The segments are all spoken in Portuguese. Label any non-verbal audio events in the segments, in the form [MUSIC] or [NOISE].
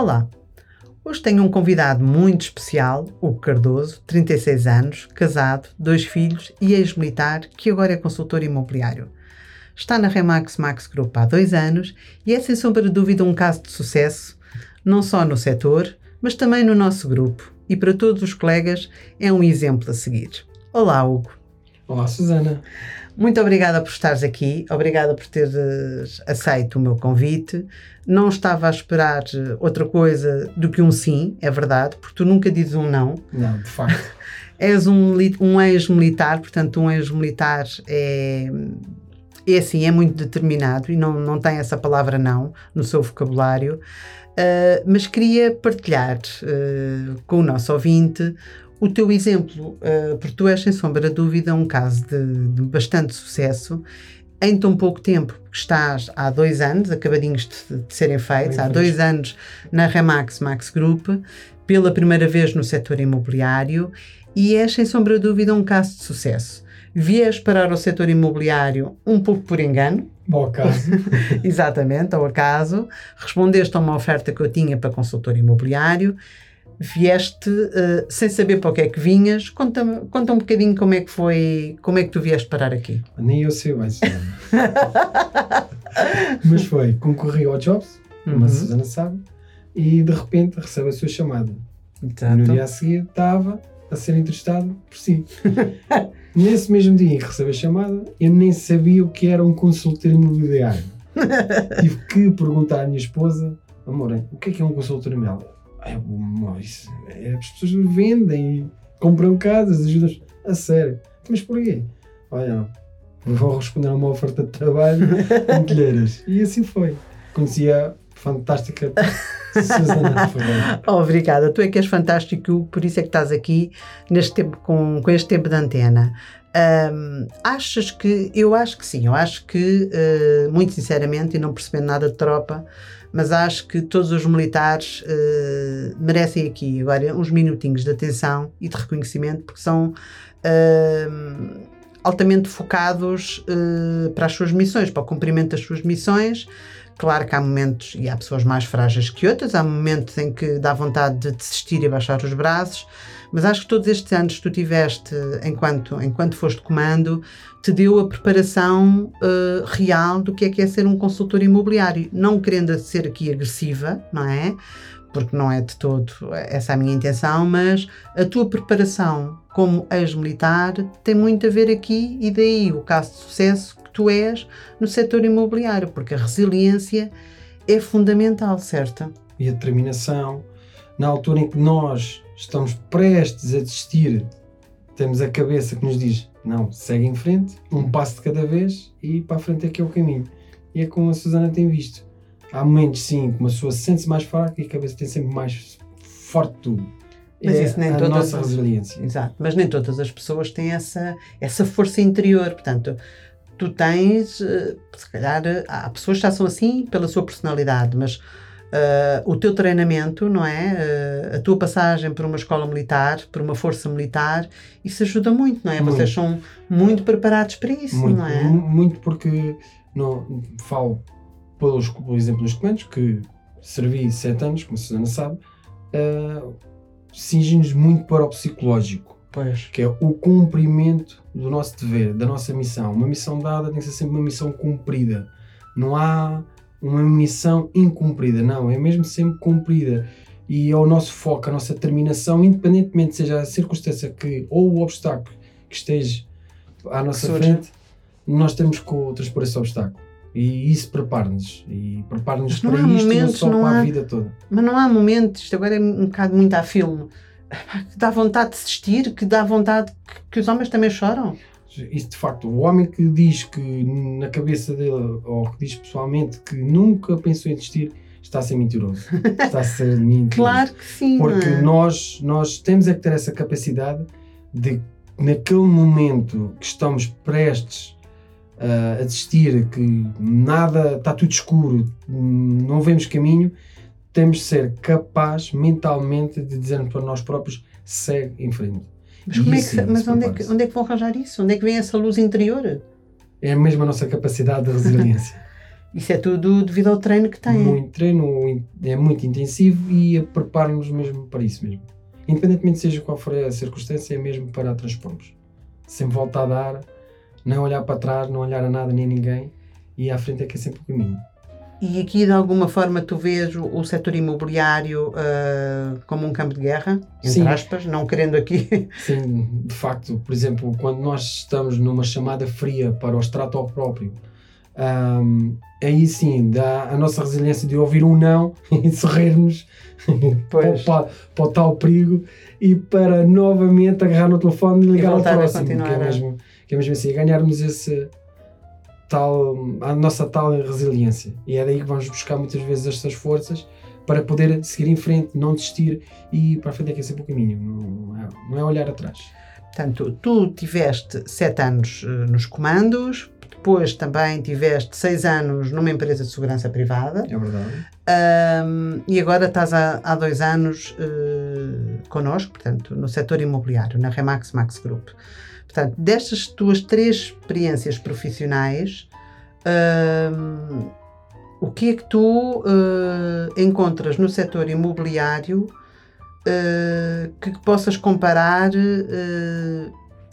Olá! Hoje tenho um convidado muito especial, Hugo Cardoso, 36 anos, casado, dois filhos e ex-militar, que agora é consultor imobiliário. Está na Remax Max Group há dois anos e é sem sombra de dúvida um caso de sucesso, não só no setor, mas também no nosso grupo. E para todos os colegas é um exemplo a seguir. Olá, Hugo. Olá, Susana. Muito obrigada por estares aqui, obrigada por teres aceito o meu convite. Não estava a esperar outra coisa do que um sim, é verdade, porque tu nunca dizes um não. Não, de facto. [LAUGHS] És um, um ex-militar, portanto, um ex-militar é, é assim, é muito determinado e não, não tem essa palavra não no seu vocabulário. Uh, mas queria partilhar uh, com o nosso ouvinte o teu exemplo, uh, porque tu és sem sombra de dúvida um caso de, de, bastante sucesso em tão pouco tempo, porque estás há dois anos, acabadinhos de, de serem feitos, Bem há dois anos na Remax Max Group, pela primeira vez no setor imobiliário, e és sem sombra de dúvida um caso de sucesso. Vies parar ao setor imobiliário um pouco por engano. Ao acaso. [LAUGHS] Exatamente, ao acaso. Respondeste a uma oferta que eu tinha para consultor imobiliário vieste uh, sem saber para o que é que vinhas. Conta, conta um bocadinho como é que foi, como é que tu vieste parar aqui. Nem eu sei bem, Mas foi, concorri ao Jobs, como uhum. a Susana sabe, e de repente recebe a sua chamada. Exato. No dia a seguir estava a ser entrevistado por si. [LAUGHS] Nesse mesmo dia em que recebe a chamada, eu nem sabia o que era um consultor imobiliário. [LAUGHS] Tive que perguntar à minha esposa, amor, o que é que é um consultor imobiliário? É, mas, as pessoas vendem, compram casas, ajudam a sério. Mas porquê? Olha, vou responder a uma oferta de trabalho [LAUGHS] em telheiras. E assim foi. Conheci a fantástica Susana. [LAUGHS] Obrigada, tu é que és fantástico, por isso é que estás aqui neste tempo, com, com este tempo de antena. Um, achas que, eu acho que sim, eu acho que, uh, muito sinceramente, e não percebendo nada de tropa, mas acho que todos os militares uh, merecem aqui agora uns minutinhos de atenção e de reconhecimento, porque são uh, altamente focados uh, para as suas missões, para o cumprimento das suas missões. Claro que há momentos, e há pessoas mais frágeis que outras, há momentos em que dá vontade de desistir e baixar os braços, mas acho que todos estes anos que tu tiveste enquanto, enquanto foste comando, te deu a preparação uh, real do que é que é ser um consultor imobiliário. Não querendo ser aqui agressiva, não é? Porque não é de todo essa a minha intenção, mas a tua preparação como ex-militar tem muito a ver aqui e daí o caso de sucesso que tu és no setor imobiliário, porque a resiliência é fundamental, certo? E a determinação. Na altura em que nós estamos prestes a desistir, temos a cabeça que nos diz: não, segue em frente, um passo de cada vez e para a frente é que é o caminho. E é como a Susana tem visto. Há momentos, sim, que uma pessoa sente-se mais fraca e a cabeça tem sempre mais forte tudo. Mas é isso nem a todas nossa as, resiliência. Exato, mas nem todas as pessoas têm essa, essa força interior. Portanto, tu tens, eh, se calhar, há pessoas que já são assim pela sua personalidade, mas Uh, o teu treinamento, não é? Uh, a tua passagem por uma escola militar, por uma força militar, isso ajuda muito, não é? Muito. Vocês são muito preparados para isso, muito, não é? Muito porque não, falo pelos, pelo exemplo dos comandos, que servi sete anos, como a Susana sabe, uh, nos muito para o psicológico. Pois. Que é o cumprimento do nosso dever, da nossa missão. Uma missão dada tem que ser sempre uma missão cumprida. Não há uma missão incumprida, não, é mesmo sempre cumprida. E é o nosso foco, a nossa determinação, independentemente seja a circunstância que, ou o obstáculo que esteja à nossa frente, nós temos que transpor esse obstáculo. E isso prepara-nos. E prepara-nos para isto momentos, não só não para há, a vida toda. Mas não há momentos, isto agora é um bocado muito a filme, [LAUGHS] que dá vontade de desistir, que dá vontade que, que os homens também choram. Isso de facto, o homem que diz que na cabeça dele, ou que diz pessoalmente que nunca pensou em desistir, está a ser mentiroso. [LAUGHS] Está a ser mentiroso. claro que sim. Porque é? nós, nós temos é que ter essa capacidade de, naquele momento que estamos prestes uh, a desistir, que nada, está tudo escuro, não vemos caminho, temos de ser capaz mentalmente de dizer para nós próprios: segue em frente mas, como é que, mas onde, é que, onde é que vão arranjar isso? Onde é que vem essa luz interior? É mesmo a nossa capacidade de resiliência. [LAUGHS] Isso é tudo devido ao treino que tem. Muito treino, é muito intensivo e prepara-nos mesmo para isso mesmo. Independentemente seja qual for a circunstância, é mesmo para transpormos. Sempre voltar a dar, não olhar para trás, não olhar a nada nem a ninguém e à frente é que é sempre o caminho. E aqui, de alguma forma, tu vês o, o setor imobiliário uh, como um campo de guerra, entre Sim. aspas, não querendo aqui. [LAUGHS] Sim, de facto, por exemplo, quando nós estamos numa chamada fria para o extrato próprio, um, aí sim dá a nossa resiliência de ouvir um não [LAUGHS] e sorrirmos [LAUGHS] para, para, para, o tal perigo e para novamente agarrar no telefone e ligar e ao próximo, que é, mesmo, que é mesmo assim, ganharmos esse tal, a nossa tal resiliência. E é daí que vamos buscar muitas vezes estas forças para poder seguir em frente, não desistir e para a frente é que é sempre o caminho, não é, não é olhar atrás. Portanto, tu tiveste sete anos uh, nos comandos, depois também tiveste seis anos numa empresa de segurança privada. É verdade. Um, e agora estás há, há dois anos uh, connosco, portanto, no setor imobiliário, na Remax Max Group. Portanto, destas tuas três experiências profissionais, uh, o que é que tu uh, encontras no setor imobiliário uh, que possas comparar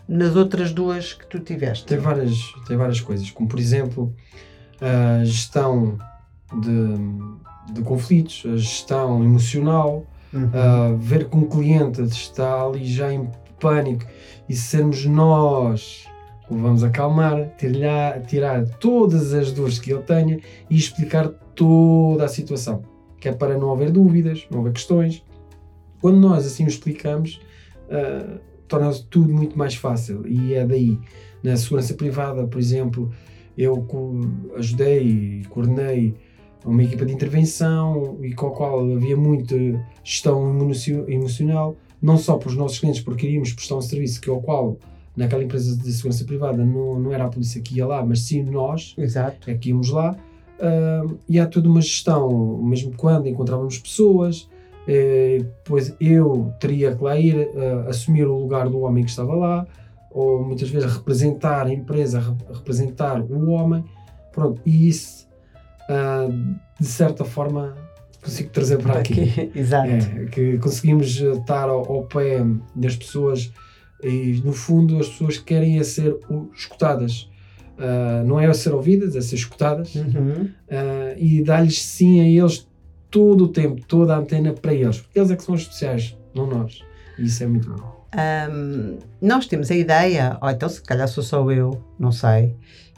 nas outras duas que tu tiveste? Tem várias, tem várias coisas, como por exemplo a gestão de, de conflitos, a gestão emocional, uhum. ver que um cliente está ali já em pânico e sermos nós que o vamos acalmar, tirar, tirar todas as dores que ele tenha e explicar toda a situação, que é para não haver dúvidas, não haver questões. Quando nós assim o explicamos, uh, torna-se tudo muito mais fácil e é daí. Na segurança privada, por exemplo, eu ajudei e coordenei uma equipa de intervenção e com a qual havia muita gestão emocional não só para os nossos clientes, porque queríamos prestar um serviço que ao qual naquela empresa de segurança privada não, não era a polícia que ia lá, mas sim nós Exato. é que íamos lá. Uh, e há toda uma gestão, mesmo quando encontrávamos pessoas, eh, depois eu teria que lá ir uh, assumir o lugar do homem que estava lá, ou muitas vezes representar a empresa, representar o homem. Pronto, e isso, uh, de certa forma, consigo trazer para aqui. aqui. [LAUGHS] Exato. É, que conseguimos estar ao, ao, pé das pessoas e, no fundo, as pessoas querem é ser escutadas. Uh, não é a ser ouvidas, é ser escutadas uhum. uh, e dar-lhes sim a eles todo o tempo, toda a antena para eles. Porque eles é que são especiais, não nós. E isso é muito bom. Um, nós temos a ideia, ou então se calhar sou só eu, não sei,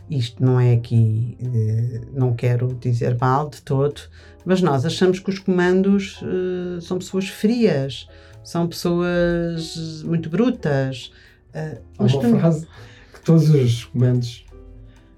isto não é aqui, eh, não quero dizer mal de todo, mas nós achamos que os comandos uh, são pessoas frias, são pessoas muito brutas. Uh, Há uma também... frase que todos os comandos.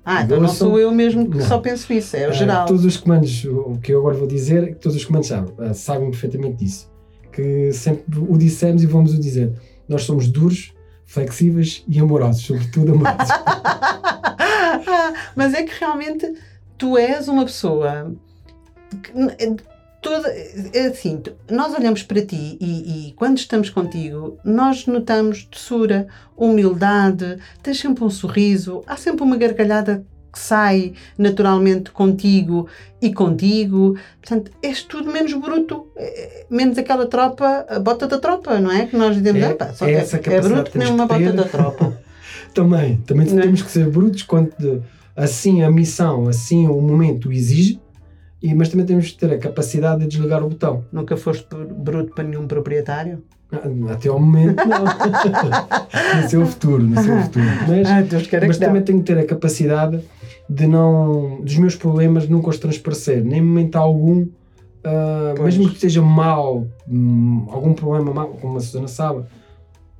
Ah, então não sou eu mesmo que não. só penso isso, é o uh, geral. Todos os comandos, o que eu agora vou dizer, é que todos os comandos sabem, uh, sabem perfeitamente disso. Que sempre o dissemos e vamos o dizer. Nós somos duros, flexíveis e amorosos, sobretudo amorosos. [LAUGHS] [LAUGHS] Mas é que realmente tu és uma pessoa toda é assim nós olhamos para ti e, e, quando estamos contigo nós notamos doçura humildade tens sempre um sorriso há sempre uma gargalhada que sai naturalmente contigo e contigo. Portanto és tudo menos bruto é, menos aquela tropa a bota da tropa não é? Que nós dizemos é, ah, só é, é bruto nem uma bota da tropa também também não é? temos que ser brutos quando assim a missão assim o momento exige e, mas também temos que ter a capacidade de desligar o botão. Nunca foste bruto para nenhum proprietário? Ah, até ao momento não. [LAUGHS] no seu futuro, no seu futuro. Mas, ah, mas também tenho que ter a capacidade de não, dos meus problemas nunca os transparecer, nem momento algum, uh, mesmo que esteja mal, um, algum problema mal, como a Susana sabe,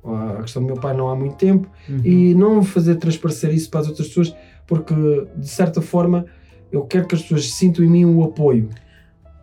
a questão do meu pai não há muito tempo, uhum. e não fazer transparecer isso para as outras pessoas, porque de certa forma eu quero que as pessoas sintam em mim o apoio.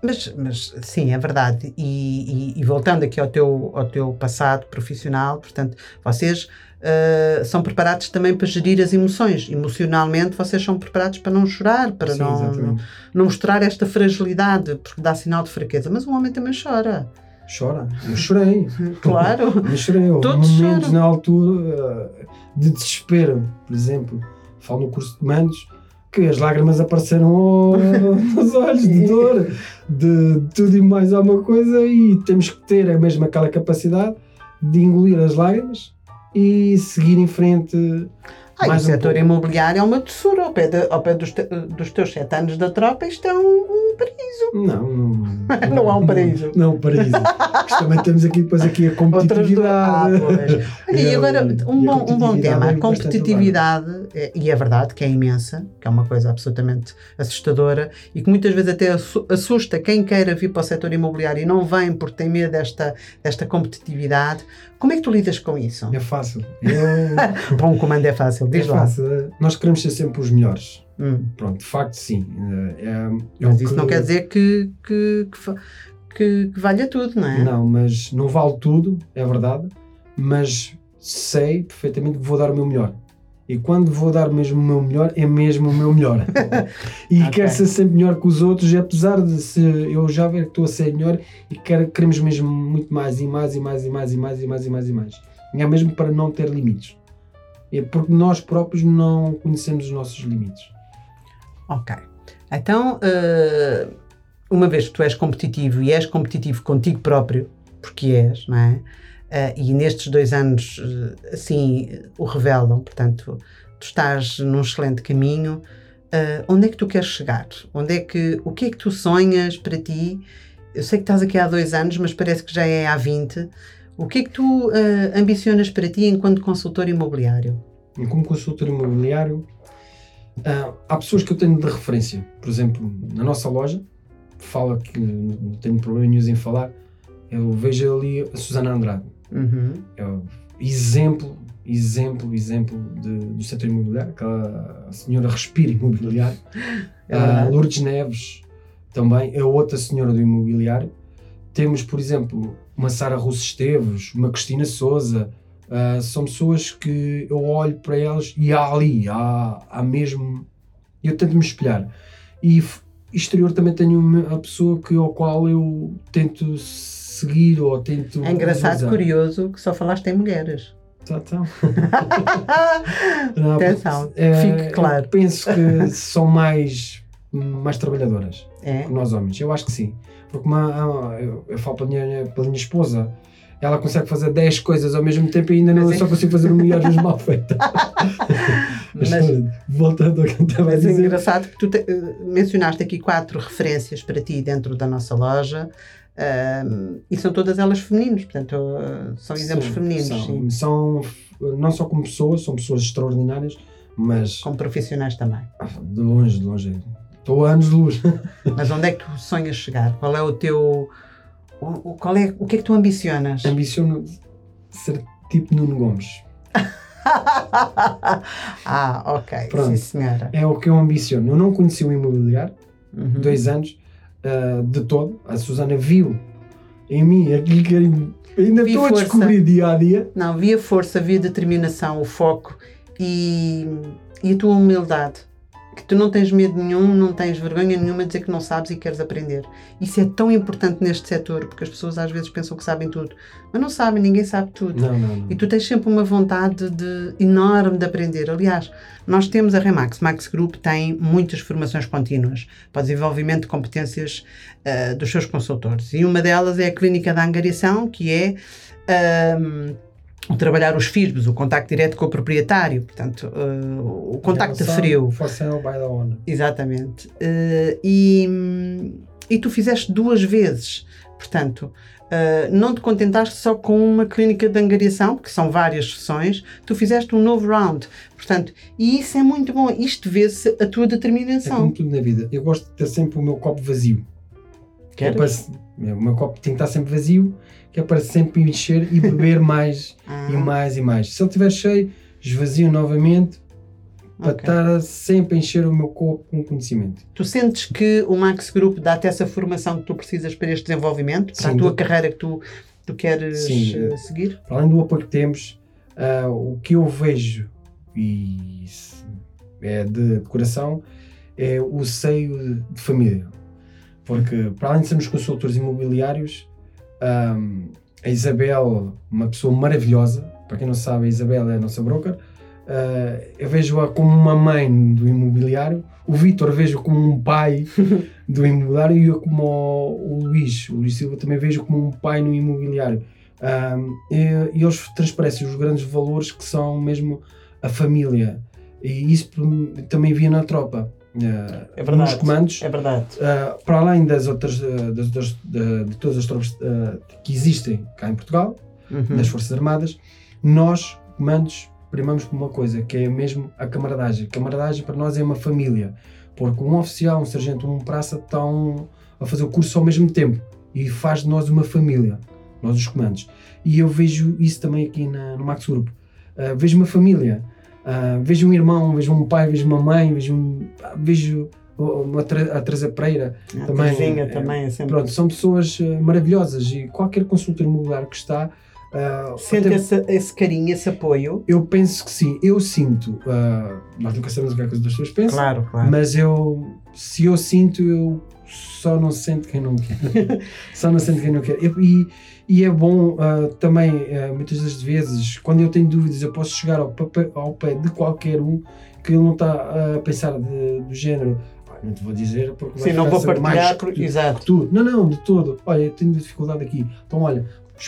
Mas, mas sim, é verdade. E, e, e, voltando aqui ao teu, ao teu passado profissional, portanto, vocês uh, são preparados também para gerir as emoções. Emocionalmente, vocês são preparados para não chorar, para sim, não, não, não, mostrar esta fragilidade, porque dá sinal de fraqueza. Mas o homem também chora. Chora. Eu chorei. [LAUGHS] claro. Eu chorei. Houve Todos momentos choram. na altura uh, de desespero, por exemplo. Falo no curso de comandos que as lágrimas apareceram [LAUGHS] nos olhos de dor, de tudo e mais alguma coisa, e temos que ter a mesma aquela capacidade de engolir as lágrimas e seguir em frente ah, o setor um imobiliário é uma tesoura ao pé, de, ao pé dos, te, dos teus sete anos da tropa, isto é um, um paraíso. Não, não, não [LAUGHS] há um paraíso. Não, um paraíso. também temos aqui depois aqui a competitividade. Ah, Olha, e agora, um bom, um bom tema, a competitividade, é, e é verdade que é imensa, que é uma coisa absolutamente assustadora e que muitas vezes até assusta quem queira vir para o setor imobiliário e não vem porque tem medo desta, desta competitividade. Como é que tu lidas com isso? É fácil. Eu... [LAUGHS] Para um comando é fácil, diz é lá. Fácil. Nós queremos ser sempre os melhores. Hum. Pronto, de facto, sim. É, é mas isso que... não quer dizer que, que, que, que, valha tudo, não é? Não, mas não vale tudo, é verdade. Mas sei perfeitamente que vou dar o meu melhor. E quando vou dar mesmo o meu melhor, é mesmo o meu melhor. [LAUGHS] e okay. quero ser sempre melhor que os outros, apesar de se eu já ver que estou a ser melhor e quero, queremos mesmo muito mais e mais e mais e mais e mais e mais e mais e mais. E é mesmo para não ter limites. É porque nós próprios não conhecemos os nossos limites. Ok. Então, uh, uma vez que tu és competitivo e és competitivo contigo próprio, porque és, não é? Uh, e nestes dois anos, uh, assim, o revelam. Portanto, tu estás num excelente caminho. Uh, onde é que tu queres chegar? Onde é que, o que é que tu sonhas para ti? Eu sei que estás aqui há dois anos, mas parece que já é há 20. O que é que tu ambicionas para ti enquanto consultor imobiliário? Como consultor imobiliário, há pessoas que eu tenho de referência. Por exemplo, na nossa loja, fala que não tenho problema nenhum em falar, eu vejo ali a Susana Andrade Uhum. É o exemplo, exemplo, exemplo de, do setor imobiliário, aquela senhora respira imobiliário. [LAUGHS] É uh, Lourdes Neves também é outra senhora do imobiliário. Temos, por exemplo, uma Sara Russo Esteves, uma Cristina Souza. Uh, são pessoas que eu olho para elas e há ali, há, há mesmo. Eu tento me espelhar. E exterior também tenho a pessoa que, ao qual eu tento seguir ou tento. É engraçado, curioso, que só falaste em mulheres. Tá. [LAUGHS] Não, Atenção, é, fique claro. penso que são mais, mais trabalhadoras é? que nós homens. Eu acho que sim. Porque uma, eu, eu falo pela minha, pela minha esposa, ela consegue fazer 10 coisas ao mesmo tempo e ainda não, só consigo fazer uma e às vezes mal feita. [LAUGHS] mas, voltando ao que estava a dizer. Mas é engraçado que tu te, eh, mencionaste aqui quatro referências para ti dentro da nossa loja. Um, e são todas elas femininas, portanto, uh, são exemplos sim, femininos. São, são, não só como pessoas, são pessoas extraordinárias, mas. Como profissionais também. Ah, de longe, de longe. Estou a anos de luz. [LAUGHS] mas onde é que tu sonhas chegar? Qual é o teu. O, qual é, o que é que tu ambicionas? Ambiciono ser tipo Nuno Gomes. [LAUGHS] ah, ok. Pronto. Sim, senhora. É o que eu ambiciono. Eu não conheci o imobiliário, uhum. dois anos uh, de todo. A Susana viu em mim aquilo que ainda vi estou força. a descobrir dia a dia. Não, via força, via determinação, o foco e, e a tua humildade que tu não tens medo nenhum, não tens vergonha nenhuma de dizer que não sabes e queres aprender. Isso é tão importante neste setor, porque as pessoas às vezes pensam que sabem tudo, mas não sabem, ninguém sabe tudo. Não, não, não. E tu tens sempre uma vontade de, enorme de aprender. Aliás, nós temos a Remax, Max Group tem muitas formações contínuas para o desenvolvimento de competências uh, dos seus consultores. E uma delas é a clínica da angariação, que é. Uh, trabalhar os FIRBs, o contacto direto com o proprietário, portanto, uh, o contacto frio. Sale by the owner. Exatamente. Uh, e, e tu fizeste duas vezes, portanto, uh, não te contentaste só com uma clínica de angariação, que são várias sessões, tu fizeste um novo round, portanto, e isso é muito bom, isto vê-se a tua determinação. É como tudo na vida, eu gosto de ter sempre o meu copo vazio. Queres? o meu copo tem que estar sempre vazio que é para sempre encher e beber [LAUGHS] mais ah. e mais e mais. Se ele estiver cheio, esvazio novamente para okay. estar sempre a encher o meu corpo com conhecimento. Tu sentes que o Max Group dá-te essa formação que tu precisas para este desenvolvimento, para Sim, a tua do... carreira que tu, tu queres Sim, uh, seguir? Para além do apoio que temos, uh, o que eu vejo e é de coração é o seio de família. Porque, para além de sermos consultores imobiliários, um, a Isabel, uma pessoa maravilhosa, para quem não sabe, a Isabel é a nossa broker, Uh, eu vejo-a como uma mãe do imobiliário, o Vitor vejo como um pai [LAUGHS] do imobiliário e eu como o, o Luís, o Luís Silva também vejo como um pai no imobiliário. Um, e, e, eles transparecem os grandes valores que são mesmo a família. E isso também via na tropa. Uh, é verdade, nos comandos, é verdade. Uh, para além das outras, uh, das, das, de, de, todas as tropas que existem cá em Portugal, uhum. das Forças Armadas, nós, comandos, primamos por uma coisa, que é mesmo a camaradagem. A camaradagem para nós é uma família, porque um oficial, um sargento, um praça estão a fazer o curso ao mesmo tempo e faz de nós uma família, nós os comandos. E eu vejo isso também aqui na, no Max Group. Uh, vejo uma família, uh, vejo um irmão, vejo um pai, vejo uma mãe, vejo, um, vejo uma, a Teresa Pereira a também. também é sempre... Pronto, são pessoas maravilhosas e qualquer consultor imobiliário que está Uh, Sente até, esse, esse, carinho, esse apoio? Eu penso que sim. Eu sinto. Uh, nós nunca sabemos o que, é que as pessoas pensam. Claro, claro. Mas eu, se eu sinto, eu só não sinto quem não quer. [LAUGHS] só não sinto quem não quer. E, e é bom uh, também, muitas das vezes, quando eu tenho dúvidas, eu posso chegar ao, ao pé de qualquer um que ele não está a pensar de, do género não te vou dizer porque Sim, não vou partilhar mais por... que, Exato. Que tu. Não, não, de todo. Olha, eu tenho dificuldade aqui. Então, olha,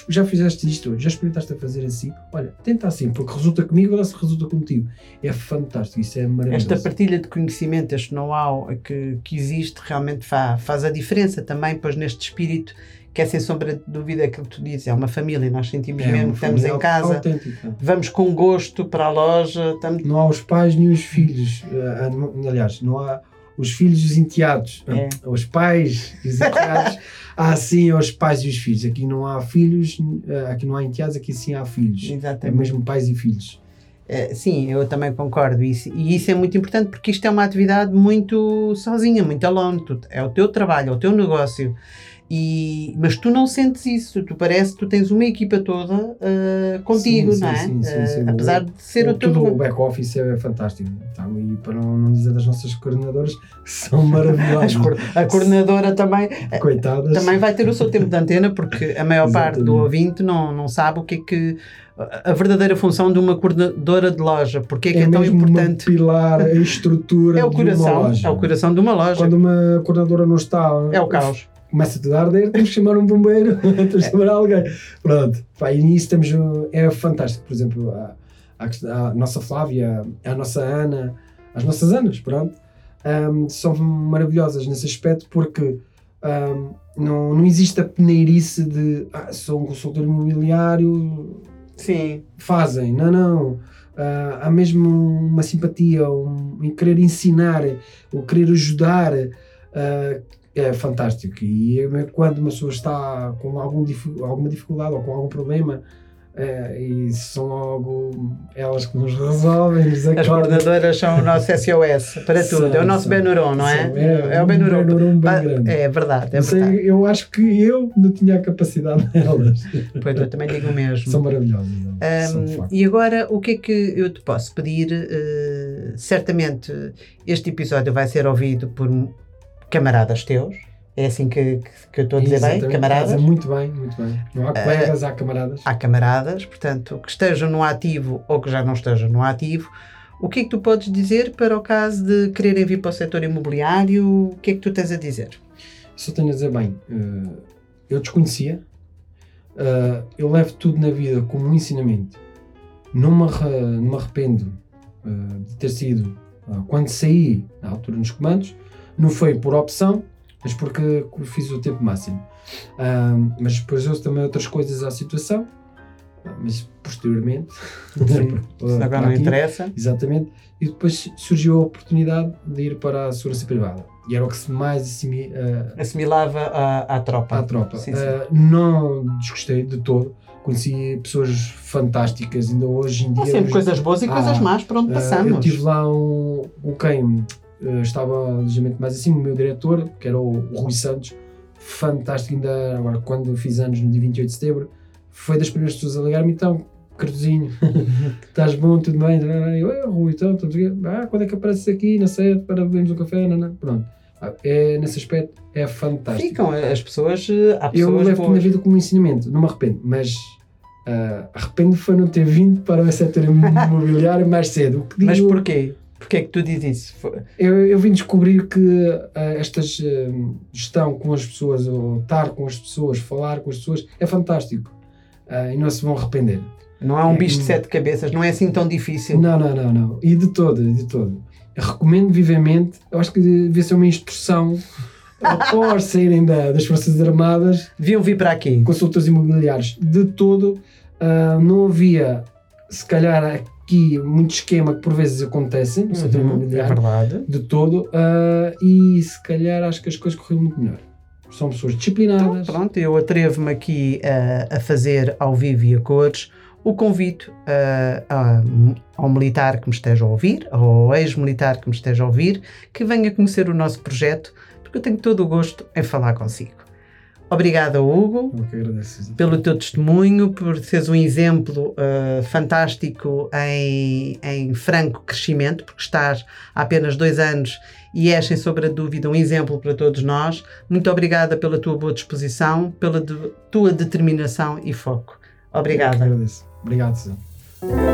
já fizeste isto, já experimentaste a fazer assim, olha, tenta assim, porque resulta comigo, agora se resulta contigo. É fantástico, isso é maravilhoso. Esta partilha de conhecimento, este know-how que, que existe, realmente faz, faz a diferença também, pois neste espírito que é sem sombra de dúvida aquilo que tu dizes, é uma família, nós sentimos é mesmo que estamos em casa, autêntica. vamos com gosto para a loja. Estamos... Não há os pais nem os filhos, uh, aliás, não há os filhos e os enteados, é. os pais e os enteados. [LAUGHS] há sim os pais e os filhos. Aqui não há filhos, eh, aqui não há enteados, aqui sim há filhos. Exatamente. É mesmo pais e filhos. É, sim, eu também concordo. Isso, e isso é muito importante porque isto é uma atividade muito sozinha, muito alone. É o teu trabalho, é o teu negócio. E, mas tu não sentes isso, tu parece que tu tens uma equipa toda uh, contigo, sim, não é? Sim, sim, sim, uh, apesar de ser o, o teu. Tudo o back-office é fantástico. Então, e para não, dizer das nossas coordenadoras, [LAUGHS] são maravilhosas. a coordenadora também, eh, Coitadas. também vai ter o seu tempo de antena, porque a maior parte do ouvinte não, não sabe o que é que a verdadeira função de uma coordenadora de loja, porque é que é, é tão importante. Um pilar, a estrutura [LAUGHS] é o coração, É o coração de uma loja. Quando uma coordenadora não está, é o caos começa tudo a arder, temos que chamar um bombeiro, [LAUGHS] temos que chamar alguém. Pronto, pá, e nisso temos, é fantástico, por exemplo, a, a, a, nossa Flávia, a nossa Ana, as nossas Anas, pronto, um, são maravilhosas nesse aspecto porque um, não, não existe a peneirice de ah, sou um consultor imobiliário, Sim. fazem, não, não. Uh, há mesmo uma simpatia, um, um querer ensinar, o querer ajudar. Uh, é fantástico. E quando uma pessoa está com algum, alguma dificuldade ou com algum problema, é, e são logo elas que nos resolvem. Nos As coordenadoras são o nosso SOS para tudo. São, é o nosso Benuron, não é? é, é o Benuron. Um bem ah, grande. É verdade. É verdade. eu acho que eu não tinha a capacidade delas. Pois eu também digo o mesmo. São maravilhosas. Um, e agora, o que é que eu te posso pedir? Uh, certamente este episódio vai ser ouvido por camaradas teus. É assim que, que, que eu estou a dizer Exatamente. bem? Camaradas? Muito bem, muito bem. Não há colegas, uh, há camaradas. Há camaradas, portanto, que estejam no ativo ou que já não estejam no ativo. O que é que tu podes dizer para o caso de quererem vir para o setor imobiliário? O que é que tu tens a dizer? Só tenho a dizer bem, uh, eu desconhecia, uh, eu levo tudo na vida como um ensinamento. Não me, não me arrependo de ter sido, quando saí, na altura nos comandos, não foi por opção, mas porque fiz o tempo máximo. Um, mas depois houve também outras coisas à situação, mas posteriormente. [LAUGHS] Sim, agora não interessa. Exatamente. E depois surgiu a oportunidade de ir para a segurança privada. E era o que se mais assimi, uh, assimilava à, à tropa. À tropa. Sim, sim. Uh, não desgostei de todo. Conheci pessoas fantásticas, ainda hoje em dia. Há sempre hoje, coisas boas e ah, coisas más por onde passamos. Uh, eu tive lá um, um quem uh, estava ligeiramente mais acima, o meu diretor, que era o, o Rui Santos, fantástico, ainda agora quando fiz anos no dia 28 de setembro, foi das primeiras pessoas a ligar-me, então, Cardozinho, [LAUGHS] estás bom, tudo bem? Eu, Rui, então, ah, quando é que apareces aqui, na sede, para bebermos um café, não, não. pronto. Ah, é, nesse aspecto é fantástico. Ficam as pessoas. Eh, há pessoas eu levo na vida como ensinamento, não me arrependo, mas Uh, arrependo foi não ter vindo para o setor imobiliário mais cedo. Digo, Mas porquê? Porquê é que tu dizes isso? Eu, eu vim descobrir que uh, esta uh, gestão com as pessoas, ou estar com as pessoas, falar com as pessoas, é fantástico. Uh, e não se vão arrepender. Não é um é, bicho de sete cabeças, não é assim tão difícil. Não, não, não, não. E de todo, de todo. Eu recomendo vivamente, eu acho que devia ser uma instrução [LAUGHS] após saírem da, das Forças Armadas. Deviam vir para aqui. Consultores imobiliários. De todo, uh, não havia, se calhar, aqui muito esquema que por vezes acontecem no setor uhum, imobiliário. É verdade. De todo. Uh, e se calhar acho que as coisas correram muito melhor. São pessoas disciplinadas. Então, pronto, eu atrevo-me aqui a, a fazer ao vivo e a cores o convite uh, ao militar que me esteja a ouvir, ao ex-militar que me esteja a ouvir, que venha conhecer o nosso projeto porque eu tenho todo o gosto em falar consigo. Obrigada, Hugo, pelo teu testemunho, por seres um exemplo uh, fantástico em, em franco crescimento, porque estás há apenas dois anos e és, sem sombra de dúvida, um exemplo para todos nós. Muito obrigada pela tua boa disposição, pela de, tua determinação e foco. Obrigada. Obrigado, Suzana.